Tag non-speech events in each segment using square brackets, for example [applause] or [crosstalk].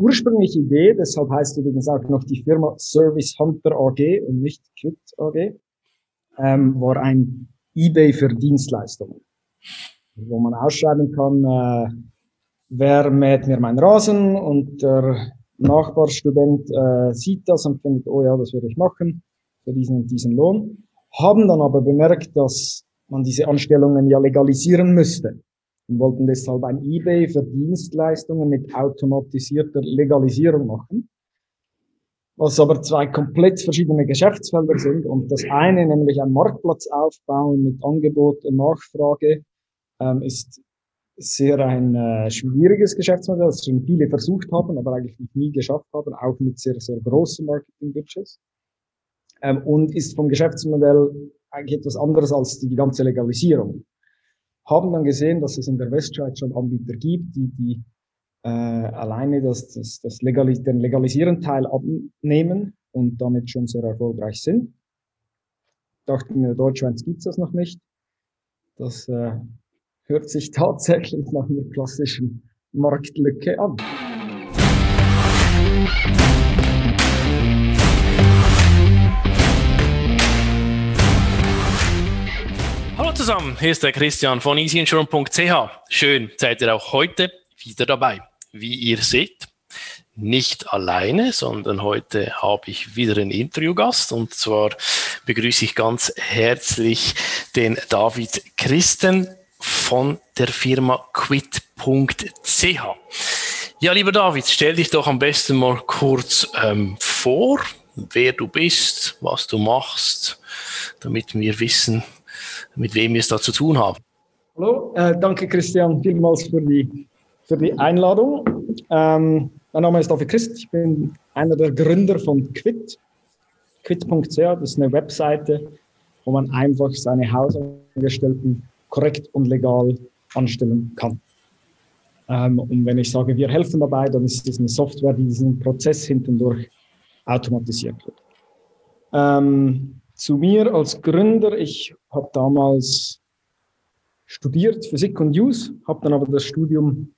ursprüngliche Idee, deshalb heißt übrigens auch noch die Firma Service Hunter AG und nicht Quit AG, ähm, war ein eBay für Dienstleistungen, wo man ausschreiben kann, äh, wer mäht mir meinen Rasen und der Nachbarstudent äh, sieht das und findet, oh ja, das würde ich machen für diesen und diesen Lohn, haben dann aber bemerkt, dass man diese Anstellungen ja legalisieren müsste und wollten deshalb ein eBay für Dienstleistungen mit automatisierter Legalisierung machen, was aber zwei komplett verschiedene Geschäftsfelder sind und das eine, nämlich ein Marktplatz aufbauen mit Angebot und Nachfrage, ähm, ist sehr ein äh, schwieriges Geschäftsmodell, das schon viele versucht haben, aber eigentlich nie geschafft haben, auch mit sehr, sehr großen Marketing-Budgets. Ähm, und ist vom Geschäftsmodell eigentlich etwas anderes als die ganze Legalisierung. Haben dann gesehen, dass es in der Westschweiz schon Anbieter gibt, die, die äh, alleine das, das, das Legalis den legalisieren Teil abnehmen und damit schon sehr erfolgreich sind. Dachten, in der Deutschschweiz gibt es das noch nicht. Das äh, hört sich [laughs] tatsächlich nach einer klassischen Marktlücke an. Zusammen, hier ist der Christian von easyinsurance.ch. Schön, seid ihr auch heute wieder dabei. Wie ihr seht, nicht alleine, sondern heute habe ich wieder einen Interviewgast und zwar begrüße ich ganz herzlich den David Christen von der Firma quit.ch. Ja, lieber David, stell dich doch am besten mal kurz ähm, vor, wer du bist, was du machst, damit wir wissen, mit wem wir es da zu tun haben. Hallo, äh, danke Christian vielmals für die, für die Einladung. Ähm, mein Name ist David Christ, ich bin einer der Gründer von Quit. Quit.ch, das ist eine Webseite, wo man einfach seine Hausangestellten korrekt und legal anstellen kann. Ähm, und wenn ich sage, wir helfen dabei, dann ist es eine Software, die diesen Prozess hintendurch automatisiert wird. Ähm, zu mir als Gründer, ich habe damals studiert Physik und Use, habe dann aber das Studium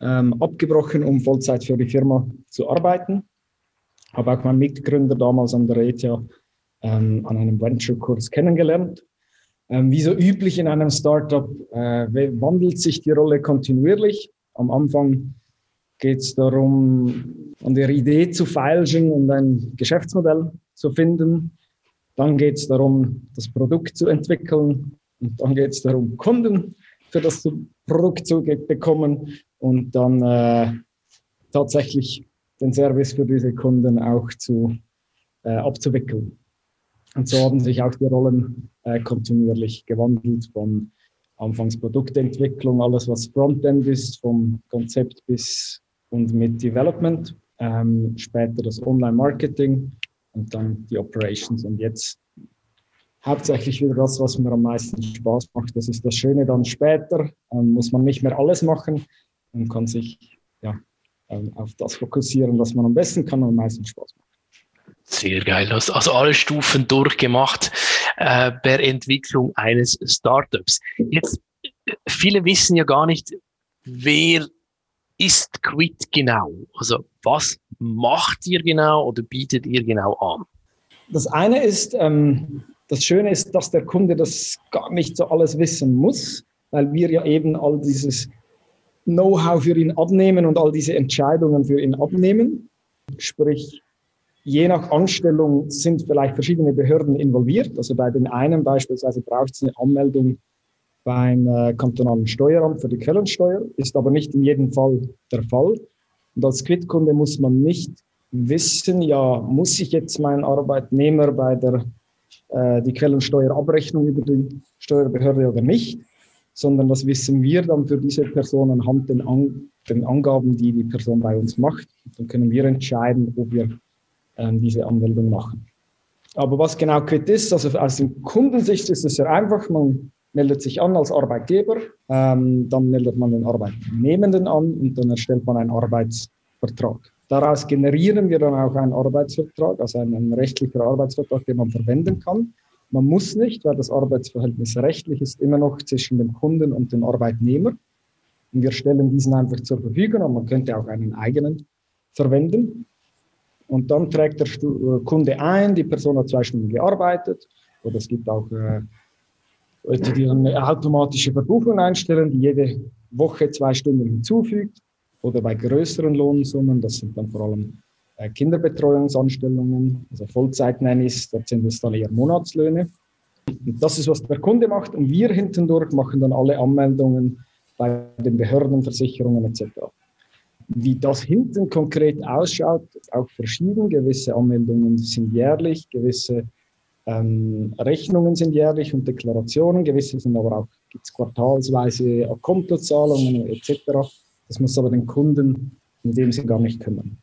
ähm, abgebrochen, um Vollzeit für die Firma zu arbeiten. Habe auch meinen Mitgründer damals an der ETH ähm, an einem Venture-Kurs kennengelernt ähm, wie so üblich in einem Startup äh, wandelt sich die Rolle kontinuierlich. Am Anfang geht es darum, an der Idee zu feilschen und ein Geschäftsmodell zu finden. Dann geht es darum, das Produkt zu entwickeln. Und dann geht es darum, Kunden für das Produkt zu bekommen und dann äh, tatsächlich den Service für diese Kunden auch zu, äh, abzuwickeln. Und so haben sich auch die Rollen äh, kontinuierlich gewandelt von anfangs Produktentwicklung, alles was Frontend ist, vom Konzept bis und mit Development, ähm, später das Online-Marketing und dann die Operations und jetzt hauptsächlich wieder das, was mir am meisten Spaß macht. Das ist das Schöne dann später, ähm, muss man nicht mehr alles machen und kann sich ja, ähm, auf das fokussieren, was man am besten kann und am meisten Spaß macht. Sehr geil. Also, also alle Stufen durchgemacht äh, per Entwicklung eines Startups. Jetzt, viele wissen ja gar nicht, wer ist Quit genau? Also was macht ihr genau oder bietet ihr genau an? Das eine ist, ähm, das Schöne ist, dass der Kunde das gar nicht so alles wissen muss, weil wir ja eben all dieses Know-how für ihn abnehmen und all diese Entscheidungen für ihn abnehmen. Sprich, Je nach Anstellung sind vielleicht verschiedene Behörden involviert. Also bei den einen beispielsweise braucht es eine Anmeldung beim äh, kantonalen Steueramt für die Quellensteuer, ist aber nicht in jedem Fall der Fall. Und als Quitkunde muss man nicht wissen, ja, muss ich jetzt meinen Arbeitnehmer bei der äh, die Quellensteuerabrechnung über die Steuerbehörde oder nicht, sondern das wissen wir dann für diese Person anhand den, An den Angaben, die die Person bei uns macht. Dann können wir entscheiden, ob wir ähm, diese Anmeldung machen. Aber was genau Quit ist, also aus dem Kundensicht ist es sehr einfach. Man meldet sich an als Arbeitgeber, ähm, dann meldet man den Arbeitnehmenden an und dann erstellt man einen Arbeitsvertrag. Daraus generieren wir dann auch einen Arbeitsvertrag, also einen, rechtlichen Arbeitsvertrag, den man verwenden kann. Man muss nicht, weil das Arbeitsverhältnis rechtlich ist, immer noch zwischen dem Kunden und dem Arbeitnehmer. Und wir stellen diesen einfach zur Verfügung, aber man könnte auch einen eigenen verwenden. Und dann trägt der Kunde ein, die Person hat zwei Stunden gearbeitet. Oder es gibt auch äh, Leute, die eine automatische Verbuchung einstellen, die jede Woche zwei Stunden hinzufügt. Oder bei größeren Lohnsummen, das sind dann vor allem äh, Kinderbetreuungsanstellungen, also Vollzeit-Nannies, dort sind es dann eher Monatslöhne. Und das ist, was der Kunde macht. Und wir hintendurch machen dann alle Anmeldungen bei den Behörden, Versicherungen etc. Wie das hinten konkret ausschaut, auch verschieden. Gewisse Anmeldungen sind jährlich, gewisse ähm, Rechnungen sind jährlich und Deklarationen, gewisse sind aber auch gibt's quartalsweise Kontozahlungen etc. Das muss aber den Kunden in dem Sinne gar nicht kümmern.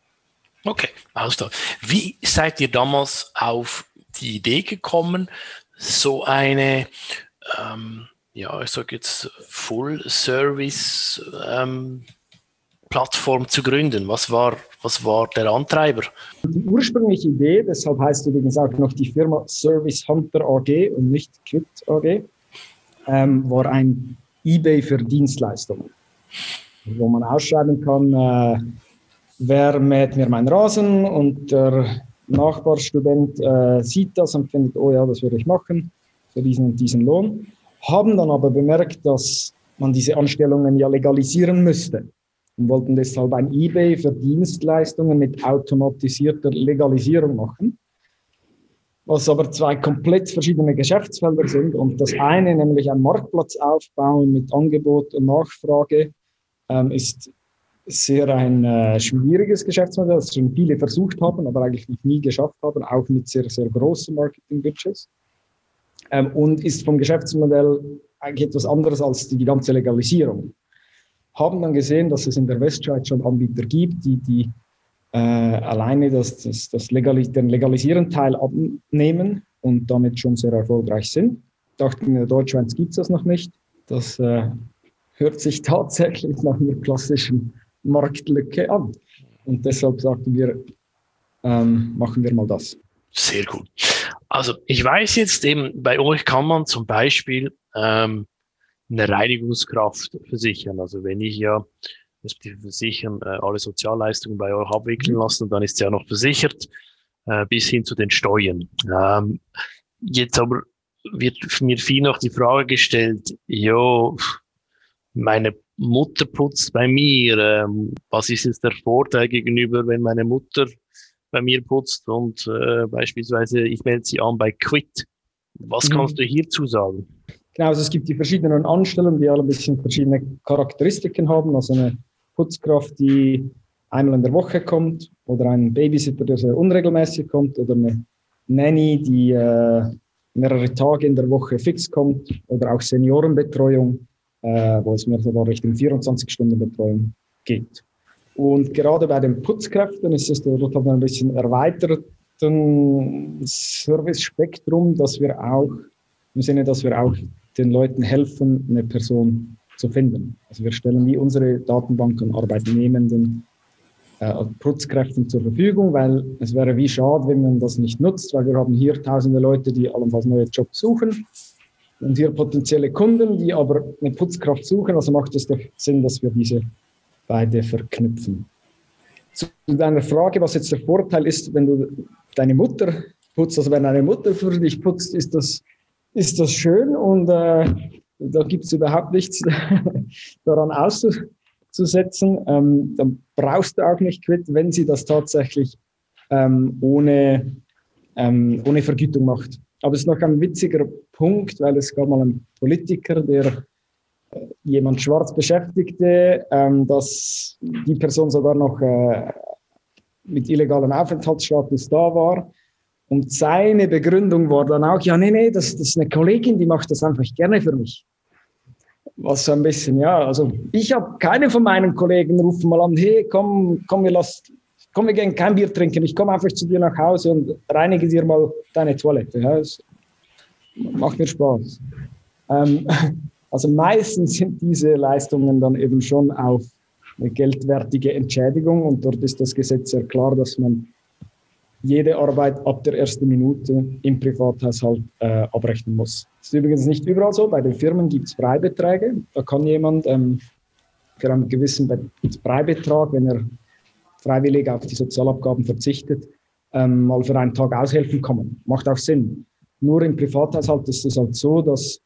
Okay, klar. Wie seid ihr damals auf die Idee gekommen, so eine, ähm, ja, ich sage jetzt Full-Service ähm, Plattform zu gründen? Was war, was war der Antreiber? Die ursprüngliche Idee, deshalb heißt übrigens auch noch die Firma Service Hunter AG und nicht Quit AG, ähm, war ein eBay für Dienstleistungen, wo man ausschreiben kann, äh, wer mäht mir meinen Rasen und der Nachbarstudent äh, sieht das und findet, oh ja, das würde ich machen für diesen und diesen Lohn, haben dann aber bemerkt, dass man diese Anstellungen ja legalisieren müsste und wollten deshalb ein eBay für Dienstleistungen mit automatisierter Legalisierung machen, was aber zwei komplett verschiedene Geschäftsfelder sind und das eine, nämlich ein Marktplatz aufbauen mit Angebot und Nachfrage, ähm, ist sehr ein äh, schwieriges Geschäftsmodell, das schon viele versucht haben, aber eigentlich noch nie geschafft haben, auch mit sehr, sehr großen Marketing-Budgets. Ähm, und ist vom Geschäftsmodell eigentlich etwas anderes als die, die ganze Legalisierung. Haben dann gesehen, dass es in der Westschweiz schon Anbieter gibt, die, die äh, alleine das, das, das Legalis den legalisieren Teil abnehmen und damit schon sehr erfolgreich sind. Dachten, in der Deutschschweiz gibt es das noch nicht. Das äh, hört sich [laughs] tatsächlich nach einer klassischen Marktlücke an. Und deshalb sagten wir, ähm, machen wir mal das. Sehr gut. Also ich weiß jetzt eben, bei euch kann man zum Beispiel ähm, eine Reinigungskraft versichern. Also wenn ich ja respektive versichern, äh, alle Sozialleistungen bei euch abwickeln lassen, dann ist es ja noch versichert, äh, bis hin zu den Steuern. Ähm, jetzt aber wird mir viel noch die Frage gestellt, jo, meine Mutter putzt bei mir. Ähm, was ist jetzt der Vorteil gegenüber, wenn meine Mutter bei mir putzt und äh, beispielsweise ich melde sie an bei Quit? Was mhm. kannst du hierzu sagen? Genau, also es gibt die verschiedenen Anstellungen, die alle ein bisschen verschiedene Charakteristiken haben. Also eine Putzkraft, die einmal in der Woche kommt oder ein Babysitter, der sehr unregelmäßig kommt oder eine Nanny, die äh, mehrere Tage in der Woche fix kommt oder auch Seniorenbetreuung äh, wo es mir sogar Richtung 24-Stunden-Betreuung geht. Und gerade bei den Putzkräften ist es dort ein bisschen erweiterten Service-Spektrum, dass wir auch, im Sinne, dass wir auch den Leuten helfen, eine Person zu finden. Also wir stellen wie unsere Datenbank an Arbeitnehmenden äh, Putzkräften zur Verfügung, weil es wäre wie schade, wenn man das nicht nutzt, weil wir haben hier tausende Leute, die allenfalls neue Jobs suchen und hier potenzielle Kunden, die aber eine Putzkraft suchen. Also macht es doch Sinn, dass wir diese beide verknüpfen. Zu deiner Frage, was jetzt der Vorteil ist, wenn du deine Mutter putzt, also wenn eine Mutter für dich putzt, ist das, ist das schön und äh, da gibt es überhaupt nichts [laughs] daran auszusetzen. Ähm, dann brauchst du auch nicht Quit, wenn sie das tatsächlich ähm, ohne, ähm, ohne Vergütung macht. Aber es ist noch ein witziger Punkt, weil es gab mal einen Politiker, der äh, jemand schwarz beschäftigte, ähm, dass die Person sogar noch äh, mit illegalem Aufenthaltsstatus da war. Und seine Begründung war dann auch, ja, nee, nee, das, das ist eine Kollegin, die macht das einfach gerne für mich. Was so ein bisschen, ja, also ich habe keine von meinen Kollegen rufen mal an, hey, komm, komm, wir lassen, komm, wir gehen kein Bier trinken, ich komme einfach zu dir nach Hause und reinige dir mal deine Toilette. Ja, macht mir Spaß. Ähm, [laughs] also meistens sind diese Leistungen dann eben schon auf eine geldwertige Entschädigung und dort ist das Gesetz sehr klar, dass man jede Arbeit ab der ersten Minute im Privathaushalt äh, abrechnen muss. Das ist übrigens nicht überall so. Bei den Firmen gibt es Freibeträge. Da kann jemand ähm, für einen gewissen Freibetrag, wenn er freiwillig auf die Sozialabgaben verzichtet, ähm, mal für einen Tag aushelfen kommen. Macht auch Sinn. Nur im Privathaushalt ist es halt so, dass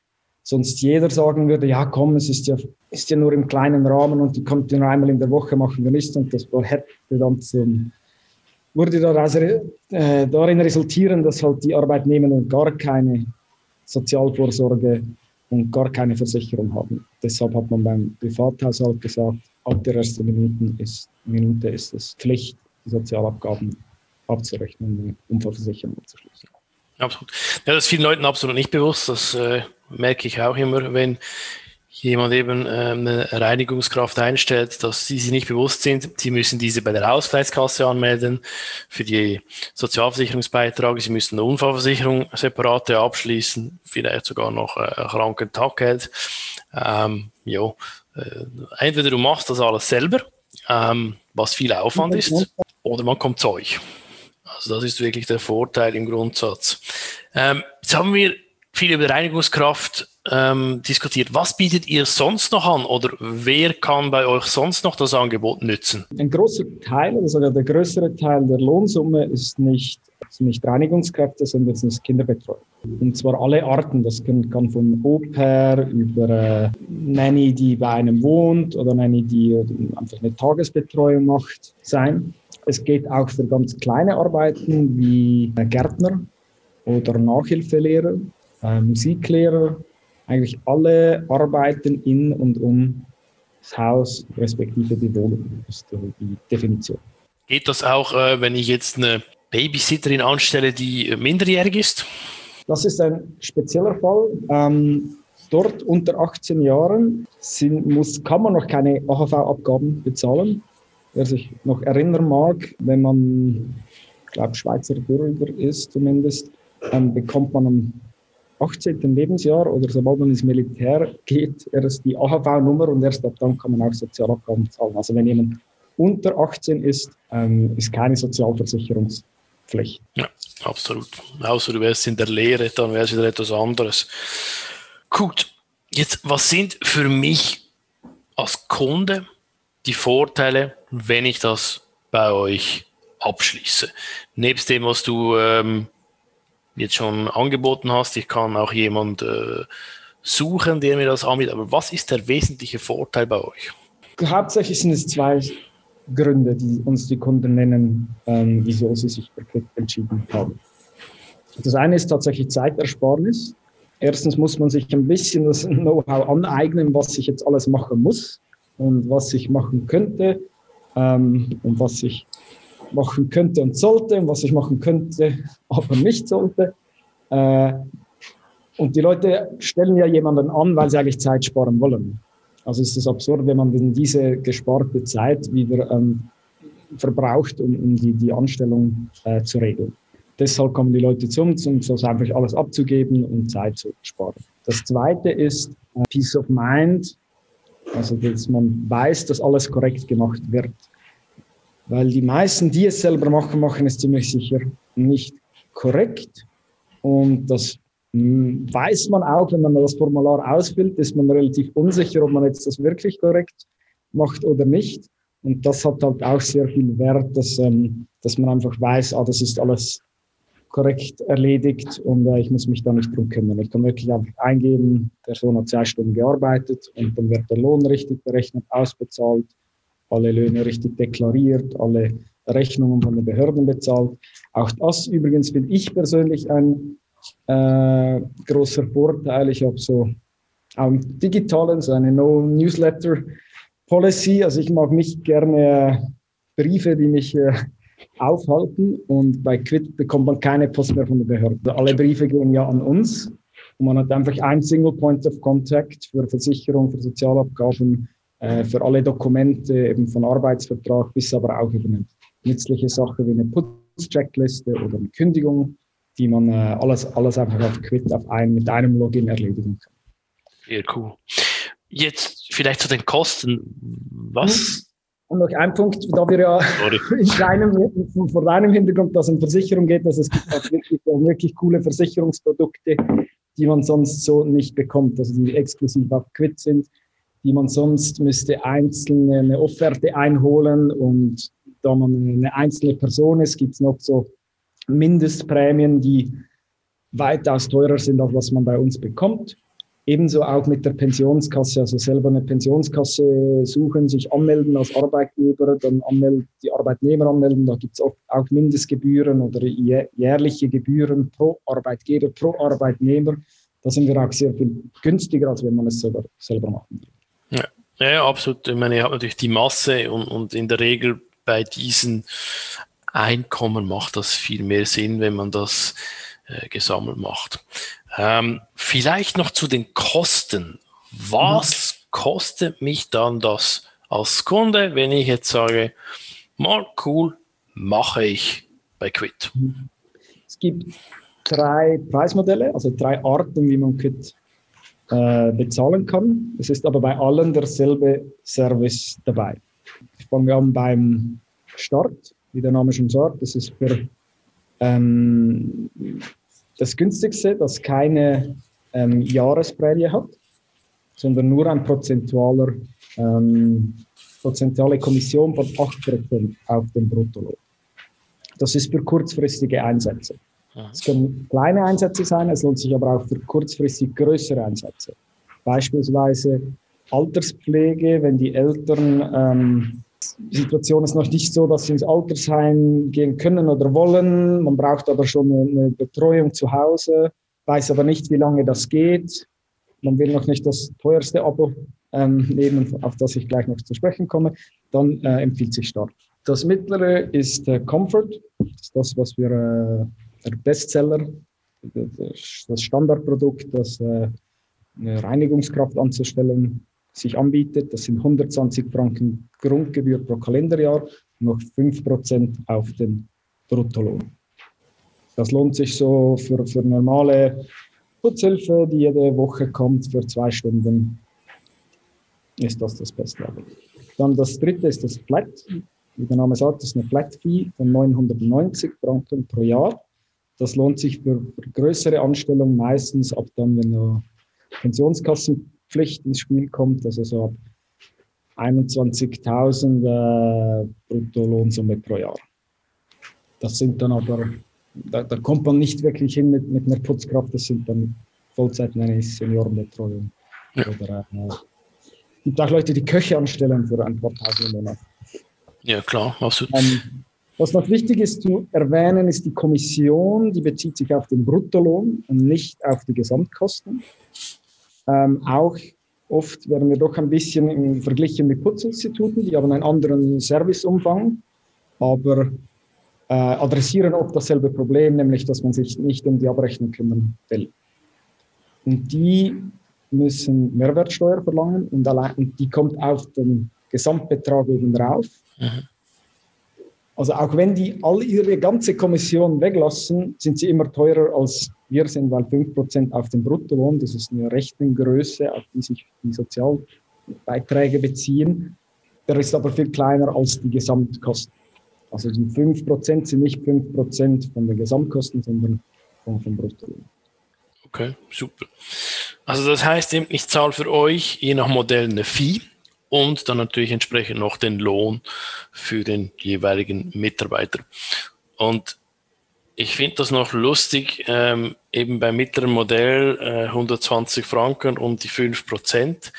sonst jeder sagen würde, ja komm, es ist ja, ist ja nur im kleinen Rahmen und die kommt ja nur einmal in der Woche, machen wir nichts und das hätte dann zum, würde daraus, äh, darin resultieren, dass halt die Arbeitnehmenden gar keine Sozialvorsorge und gar keine Versicherung haben. Deshalb hat man beim Privathaushalt gesagt, ab der ersten Minute ist, Minute ist es Pflicht, die Sozialabgaben abzurechnen und eine Unfallversicherung abzuschließen. Absolut. Ja, das ist vielen Leuten absolut nicht bewusst. Das äh, merke ich auch immer, wenn jemand eben ähm, eine Reinigungskraft einstellt, dass sie sich nicht bewusst sind, sie müssen diese bei der Ausgleichskasse anmelden für die Sozialversicherungsbeiträge, sie müssen eine Unfallversicherung separate abschließen, vielleicht sogar noch äh, Krankentaggeld. Ähm, ja, äh, entweder du machst das alles selber, ähm, was viel Aufwand ist, oder man kommt zu euch. Also das ist wirklich der Vorteil im Grundsatz. Ähm, jetzt haben wir viel über Reinigungskraft ähm, diskutiert. Was bietet ihr sonst noch an oder wer kann bei euch sonst noch das Angebot nützen? Ein großer Teil, also der größere Teil der Lohnsumme ist nicht, ist nicht Reinigungskräfte, sondern es ist Kinderbetreuung. Und zwar alle Arten. Das kann, kann von Au-pair über äh, Nanny, die bei einem wohnt oder Nanny, die einfach eine Tagesbetreuung macht, sein. Es geht auch für ganz kleine Arbeiten wie Gärtner oder Nachhilfelehrer, äh, Musiklehrer. Eigentlich alle Arbeiten in und um das Haus respektive die Wohnung ist die Definition. Geht das auch, äh, wenn ich jetzt eine Babysitterin anstelle, die minderjährig ist? Das ist ein spezieller Fall. Ähm, dort unter 18 Jahren sind, muss, kann man noch keine AHV-Abgaben bezahlen wer sich noch erinnern mag, wenn man, ich glaube, Schweizer Bürger ist zumindest, ähm, bekommt man am 18. Lebensjahr oder sobald man ins Militär geht, erst die AHV-Nummer und erst ab dann kann man auch Sozialabgaben zahlen. Also wenn jemand unter 18 ist, ähm, ist keine Sozialversicherungspflicht. Ja, absolut. Außer du wärst in der Lehre, dann wäre es wieder etwas anderes. Gut, jetzt was sind für mich als Kunde die Vorteile, wenn ich das bei euch abschließe? Nebst dem, was du ähm, jetzt schon angeboten hast, ich kann auch jemand äh, suchen, der mir das anbietet. Aber was ist der wesentliche Vorteil bei euch? Hauptsächlich sind es zwei Gründe, die uns die Kunden nennen, ähm, wieso sie sich für entschieden haben. Das eine ist tatsächlich Zeitersparnis. Erstens muss man sich ein bisschen das Know-how aneignen, was ich jetzt alles machen muss und was ich machen könnte ähm, und was ich machen könnte und sollte und was ich machen könnte, [laughs] aber nicht sollte. Äh, und die Leute stellen ja jemanden an, weil sie eigentlich Zeit sparen wollen. Also ist es absurd, wenn man diese gesparte Zeit wieder ähm, verbraucht, um, um die, die Anstellung äh, zu regeln. Deshalb kommen die Leute zu uns, um so einfach alles abzugeben und Zeit zu sparen. Das zweite ist äh, Peace of Mind also, dass man weiß, dass alles korrekt gemacht wird. Weil die meisten, die es selber machen, machen es ziemlich sicher nicht korrekt. Und das hm, weiß man auch, wenn man das Formular ausfüllt, ist man relativ unsicher, ob man jetzt das wirklich korrekt macht oder nicht. Und das hat halt auch sehr viel Wert, dass, ähm, dass man einfach weiß, ah, das ist alles korrekt erledigt und äh, ich muss mich da nicht drum kümmern. Ich kann wirklich einfach eingeben, der Person hat zwei Stunden gearbeitet und dann wird der Lohn richtig berechnet, ausbezahlt, alle Löhne richtig deklariert, alle Rechnungen von den Behörden bezahlt. Auch das übrigens finde ich persönlich ein äh, großer Vorteil. Ich habe so im Digitalen so eine No-Newsletter-Policy. Also ich mag nicht gerne äh, Briefe, die mich äh, aufhalten und bei Quid bekommt man keine Post mehr von der Behörde. Alle Briefe gehen ja an uns und man hat einfach ein Single Point of Contact für Versicherung, für Sozialabgaben, für alle Dokumente, eben von Arbeitsvertrag bis aber auch über eine nützliche Sache wie eine Putzcheckliste oder eine Kündigung, die man äh, alles, alles einfach auf Quid auf ein, mit einem Login erledigen kann. Sehr cool. Jetzt vielleicht zu den Kosten. Was hm. Und noch ein Punkt, da wir ja [laughs] in deinem, vor deinem Hintergrund, dass es um Versicherung geht, dass es gibt auch wirklich, wirklich coole Versicherungsprodukte, die man sonst so nicht bekommt, also die exklusiv auf Quid sind, die man sonst müsste einzeln eine Offerte einholen und da man eine einzelne Person ist, gibt es noch so Mindestprämien, die weitaus teurer sind, als was man bei uns bekommt. Ebenso auch mit der Pensionskasse, also selber eine Pensionskasse suchen, sich anmelden als Arbeitgeber, dann anmelden, die Arbeitnehmer anmelden. Da gibt es auch Mindestgebühren oder jährliche Gebühren pro Arbeitgeber, pro Arbeitnehmer. Da sind wir auch sehr viel günstiger, als wenn man es selber, selber machen würde. Ja. ja, absolut. Ich meine, ihr habt natürlich die Masse und, und in der Regel bei diesen Einkommen macht das viel mehr Sinn, wenn man das äh, gesammelt macht. Ähm, vielleicht noch zu den Kosten. Was mhm. kostet mich dann das als Kunde, wenn ich jetzt sage, mal cool, mache ich bei Quit? Mhm. Es gibt drei Preismodelle, also drei Arten, wie man Quit äh, bezahlen kann. Es ist aber bei allen derselbe Service dabei. Ich fange an beim Start, wie der Name schon sagt. Das ist für ähm, das günstigste, das keine ähm, Jahresprämie hat, sondern nur ein prozentualer, ähm, prozentuale Kommission von 8% auf den Bruttolohn. Das ist für kurzfristige Einsätze. Es können kleine Einsätze sein, es lohnt sich aber auch für kurzfristig größere Einsätze. Beispielsweise Alterspflege, wenn die Eltern ähm, die Situation ist noch nicht so, dass sie ins Altersheim gehen können oder wollen. Man braucht aber schon eine Betreuung zu Hause, weiß aber nicht, wie lange das geht. Man will noch nicht das teuerste Abo ähm, nehmen, auf das ich gleich noch zu sprechen komme. Dann äh, empfiehlt sich Start. Das mittlere ist äh, Comfort. Das ist das, was wir äh, der Bestseller, das Standardprodukt, das äh, eine Reinigungskraft anzustellen sich anbietet. Das sind 120 Franken Grundgebühr pro Kalenderjahr, noch 5% auf den Bruttolohn. Das lohnt sich so für, für normale Putzhilfe, die jede Woche kommt, für zwei Stunden ist das das Beste. Dann das dritte ist das Flat. Wie der Name sagt, das ist eine Flat Fee von 990 Franken pro Jahr. Das lohnt sich für, für größere Anstellungen meistens ab dann, wenn du Pensionskassen Pflicht ins Spiel kommt, also so ab 21.000 äh, Bruttolohnsumme pro Jahr. Das sind dann aber, da, da, kommt man nicht wirklich hin mit, mit einer Putzkraft, das sind dann Vollzeiten eine Seniorenbetreuung. Ja. Oder äh, gibt auch Leute, die Köche anstellen für ein paar Tage im Monat. Ja, klar, absolut. Ähm, was noch wichtig ist zu erwähnen, ist die Kommission, die bezieht sich auf den Bruttolohn und nicht auf die Gesamtkosten. Ähm, auch oft werden wir doch ein bisschen Verglichen mit Putzinstituten, die haben einen anderen Serviceumfang, aber äh, adressieren oft dasselbe Problem, nämlich dass man sich nicht um die Abrechnung kümmern will. Und die müssen Mehrwertsteuer verlangen und, allein, und die kommt auf den Gesamtbetrag oben drauf. Mhm. Also auch wenn die all ihre ganze Kommission weglassen, sind sie immer teurer als wir sind, weil 5% auf den Bruttolohn, das ist eine Rechnengröße, auf die sich die Sozialbeiträge beziehen. Der ist aber viel kleiner als die Gesamtkosten. Also die 5% sind nicht 5% von den Gesamtkosten, sondern vom, vom Bruttolohn. Okay, super. Also das heißt, ich zahle für euch je nach Modell eine Fee und dann natürlich entsprechend noch den Lohn für den jeweiligen Mitarbeiter. Und ich finde das noch lustig, ähm, eben beim mittleren Modell äh, 120 Franken und die 5 Prozent.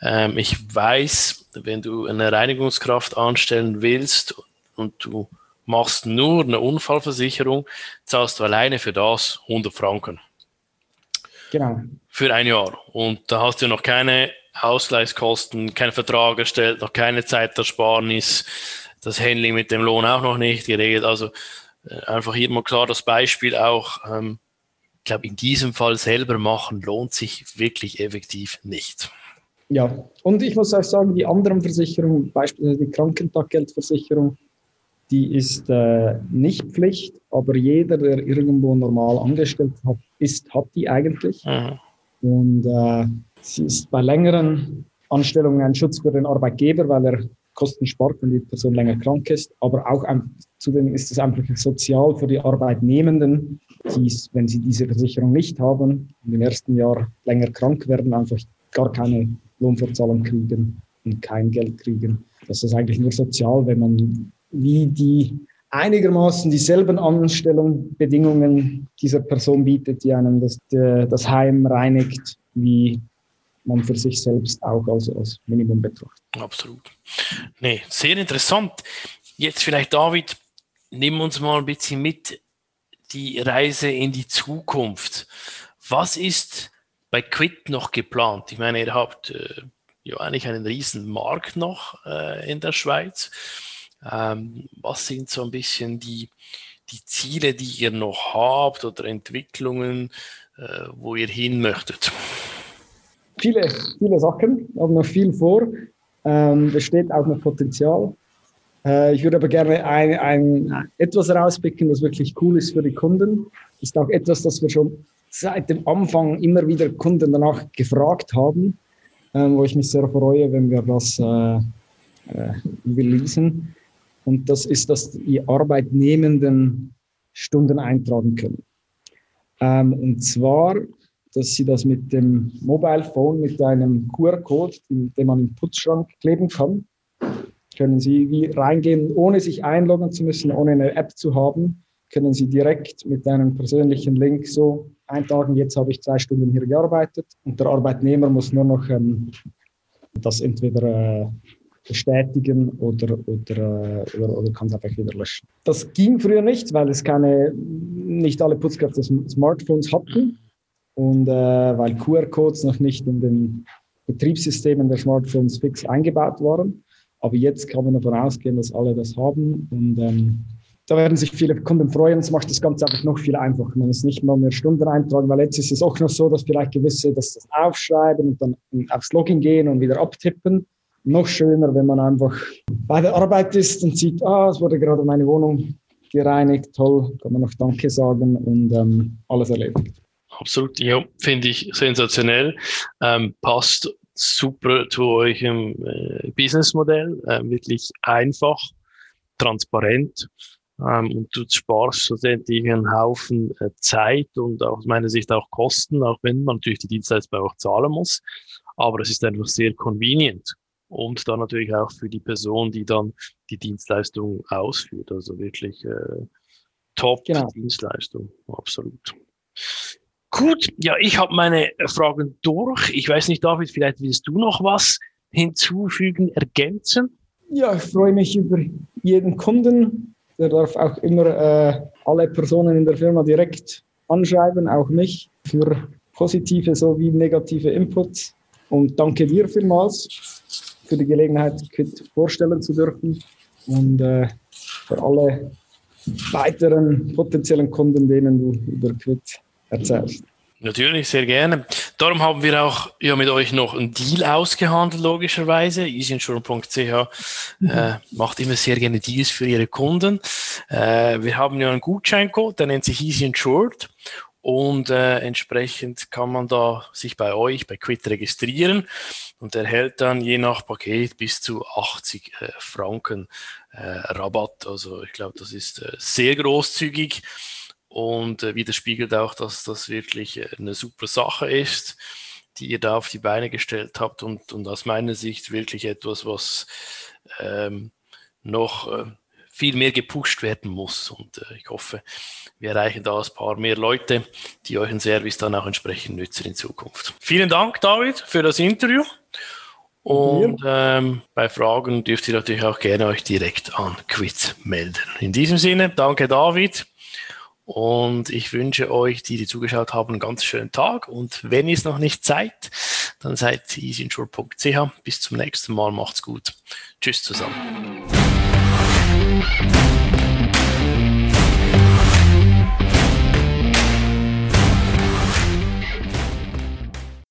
Ähm, ich weiß, wenn du eine Reinigungskraft anstellen willst und du machst nur eine Unfallversicherung, zahlst du alleine für das 100 Franken. Genau. Für ein Jahr. Und da hast du noch keine Ausgleichskosten, kein Vertrag erstellt, noch keine Zeitersparnis, das Handling mit dem Lohn auch noch nicht geregelt. Also äh, einfach hier mal klar das Beispiel auch, ähm, ich glaube, in diesem Fall selber machen lohnt sich wirklich effektiv nicht. Ja, und ich muss auch sagen, die anderen Versicherungen, beispielsweise die Krankentaggeldversicherung, die ist äh, nicht Pflicht, aber jeder, der irgendwo normal angestellt hat, ist, hat die eigentlich. Mhm. Und äh, sie ist bei längeren Anstellungen ein Schutz für den Arbeitgeber, weil er Kosten spart, wenn die Person länger krank ist. Aber auch ein, zudem ist es einfach sozial für die Arbeitnehmenden, die, wenn sie diese Versicherung nicht haben und im ersten Jahr länger krank werden, einfach gar keine Lohnfortzahlung kriegen und kein Geld kriegen. Das ist eigentlich nur sozial, wenn man wie die einigermaßen dieselben Anstellungsbedingungen dieser Person bietet, die einem das, das Heim reinigt, wie man für sich selbst auch als, als Minimum betrachtet. Absolut. Nee, sehr interessant. Jetzt vielleicht, David, nimm uns mal ein bisschen mit die Reise in die Zukunft. Was ist bei Quit noch geplant? Ich meine, ihr habt äh, ja eigentlich einen riesen Markt noch äh, in der Schweiz. Ähm, was sind so ein bisschen die, die Ziele, die ihr noch habt oder Entwicklungen, äh, wo ihr hin möchtet? Viele, viele Sachen, haben noch viel vor. Ähm, besteht auch noch Potenzial. Äh, ich würde aber gerne ein, ein, etwas rauspicken, was wirklich cool ist für die Kunden. Ist auch etwas, das wir schon seit dem Anfang immer wieder Kunden danach gefragt haben, äh, wo ich mich sehr freue, wenn wir das äh, äh, releasen. Und das ist, dass die Arbeitnehmenden Stunden eintragen können. Ähm, und zwar, dass sie das mit dem Mobile Phone, mit einem QR-Code, den man im Putzschrank kleben kann, können Sie wie reingehen, ohne sich einloggen zu müssen, ohne eine App zu haben, können Sie direkt mit einem persönlichen Link so eintragen, jetzt habe ich zwei Stunden hier gearbeitet und der Arbeitnehmer muss nur noch ähm, das entweder äh, bestätigen oder, oder, äh, oder, oder kann es einfach wieder löschen. Das ging früher nicht, weil es keine, nicht alle Putzkräfte Smartphones hatten und äh, weil QR-Codes noch nicht in den Betriebssystemen der Smartphones fix eingebaut waren. Aber jetzt kann man davon ausgehen, dass alle das haben und ähm, da werden sich viele Kunden freuen. Es macht das Ganze einfach noch viel einfacher. Man muss nicht mal mehr Stunden eintragen, weil jetzt ist es auch noch so, dass vielleicht gewisse das aufschreiben und dann aufs Login gehen und wieder abtippen noch schöner, wenn man einfach bei der Arbeit ist und sieht, ah, es wurde gerade meine Wohnung gereinigt, toll, kann man noch Danke sagen und ähm, alles erledigt. Absolut, ja, finde ich sensationell. Ähm, passt super zu eurem äh, Businessmodell, äh, wirklich einfach, transparent ähm, und du sparst schlussendlich einen Haufen äh, Zeit und aus meiner Sicht auch Kosten, auch wenn man natürlich die Dienstleistung auch zahlen muss. Aber es ist einfach sehr convenient und dann natürlich auch für die Person, die dann die Dienstleistung ausführt. Also wirklich äh, Top-Dienstleistung, genau. absolut. Gut, ja, ich habe meine Fragen durch. Ich weiß nicht, David, vielleicht willst du noch was hinzufügen, ergänzen? Ja, ich freue mich über jeden Kunden. Der darf auch immer äh, alle Personen in der Firma direkt anschreiben, auch mich, für positive sowie negative Inputs. Und danke dir vielmals für die Gelegenheit, vorstellen zu dürfen und äh, für alle weiteren potenziellen Kunden, denen du über Quid erzählst. Natürlich, sehr gerne. Darum haben wir auch ja, mit euch noch einen Deal ausgehandelt, logischerweise. easyinsurance.ch äh, macht immer sehr gerne Deals für ihre Kunden. Äh, wir haben ja einen Gutscheincode, der nennt sich Easy Insured und äh, entsprechend kann man da sich bei euch, bei Quit registrieren und erhält dann je nach Paket bis zu 80 äh, Franken äh, Rabatt. Also ich glaube, das ist äh, sehr großzügig und äh, widerspiegelt auch, dass das wirklich äh, eine super Sache ist, die ihr da auf die Beine gestellt habt und, und aus meiner Sicht wirklich etwas, was ähm, noch äh, viel mehr gepusht werden muss. Und äh, ich hoffe, wir erreichen da ein paar mehr Leute, die euren Service dann auch entsprechend nützen in Zukunft. Vielen Dank, David, für das Interview. Und ähm, bei Fragen dürft ihr natürlich auch gerne euch direkt an Quit melden. In diesem Sinne, danke David. Und ich wünsche euch, die, die zugeschaut haben, einen ganz schönen Tag. Und wenn ihr es noch nicht seid, dann seid easyinsure.ch. Bis zum nächsten Mal. Macht's gut. Tschüss zusammen.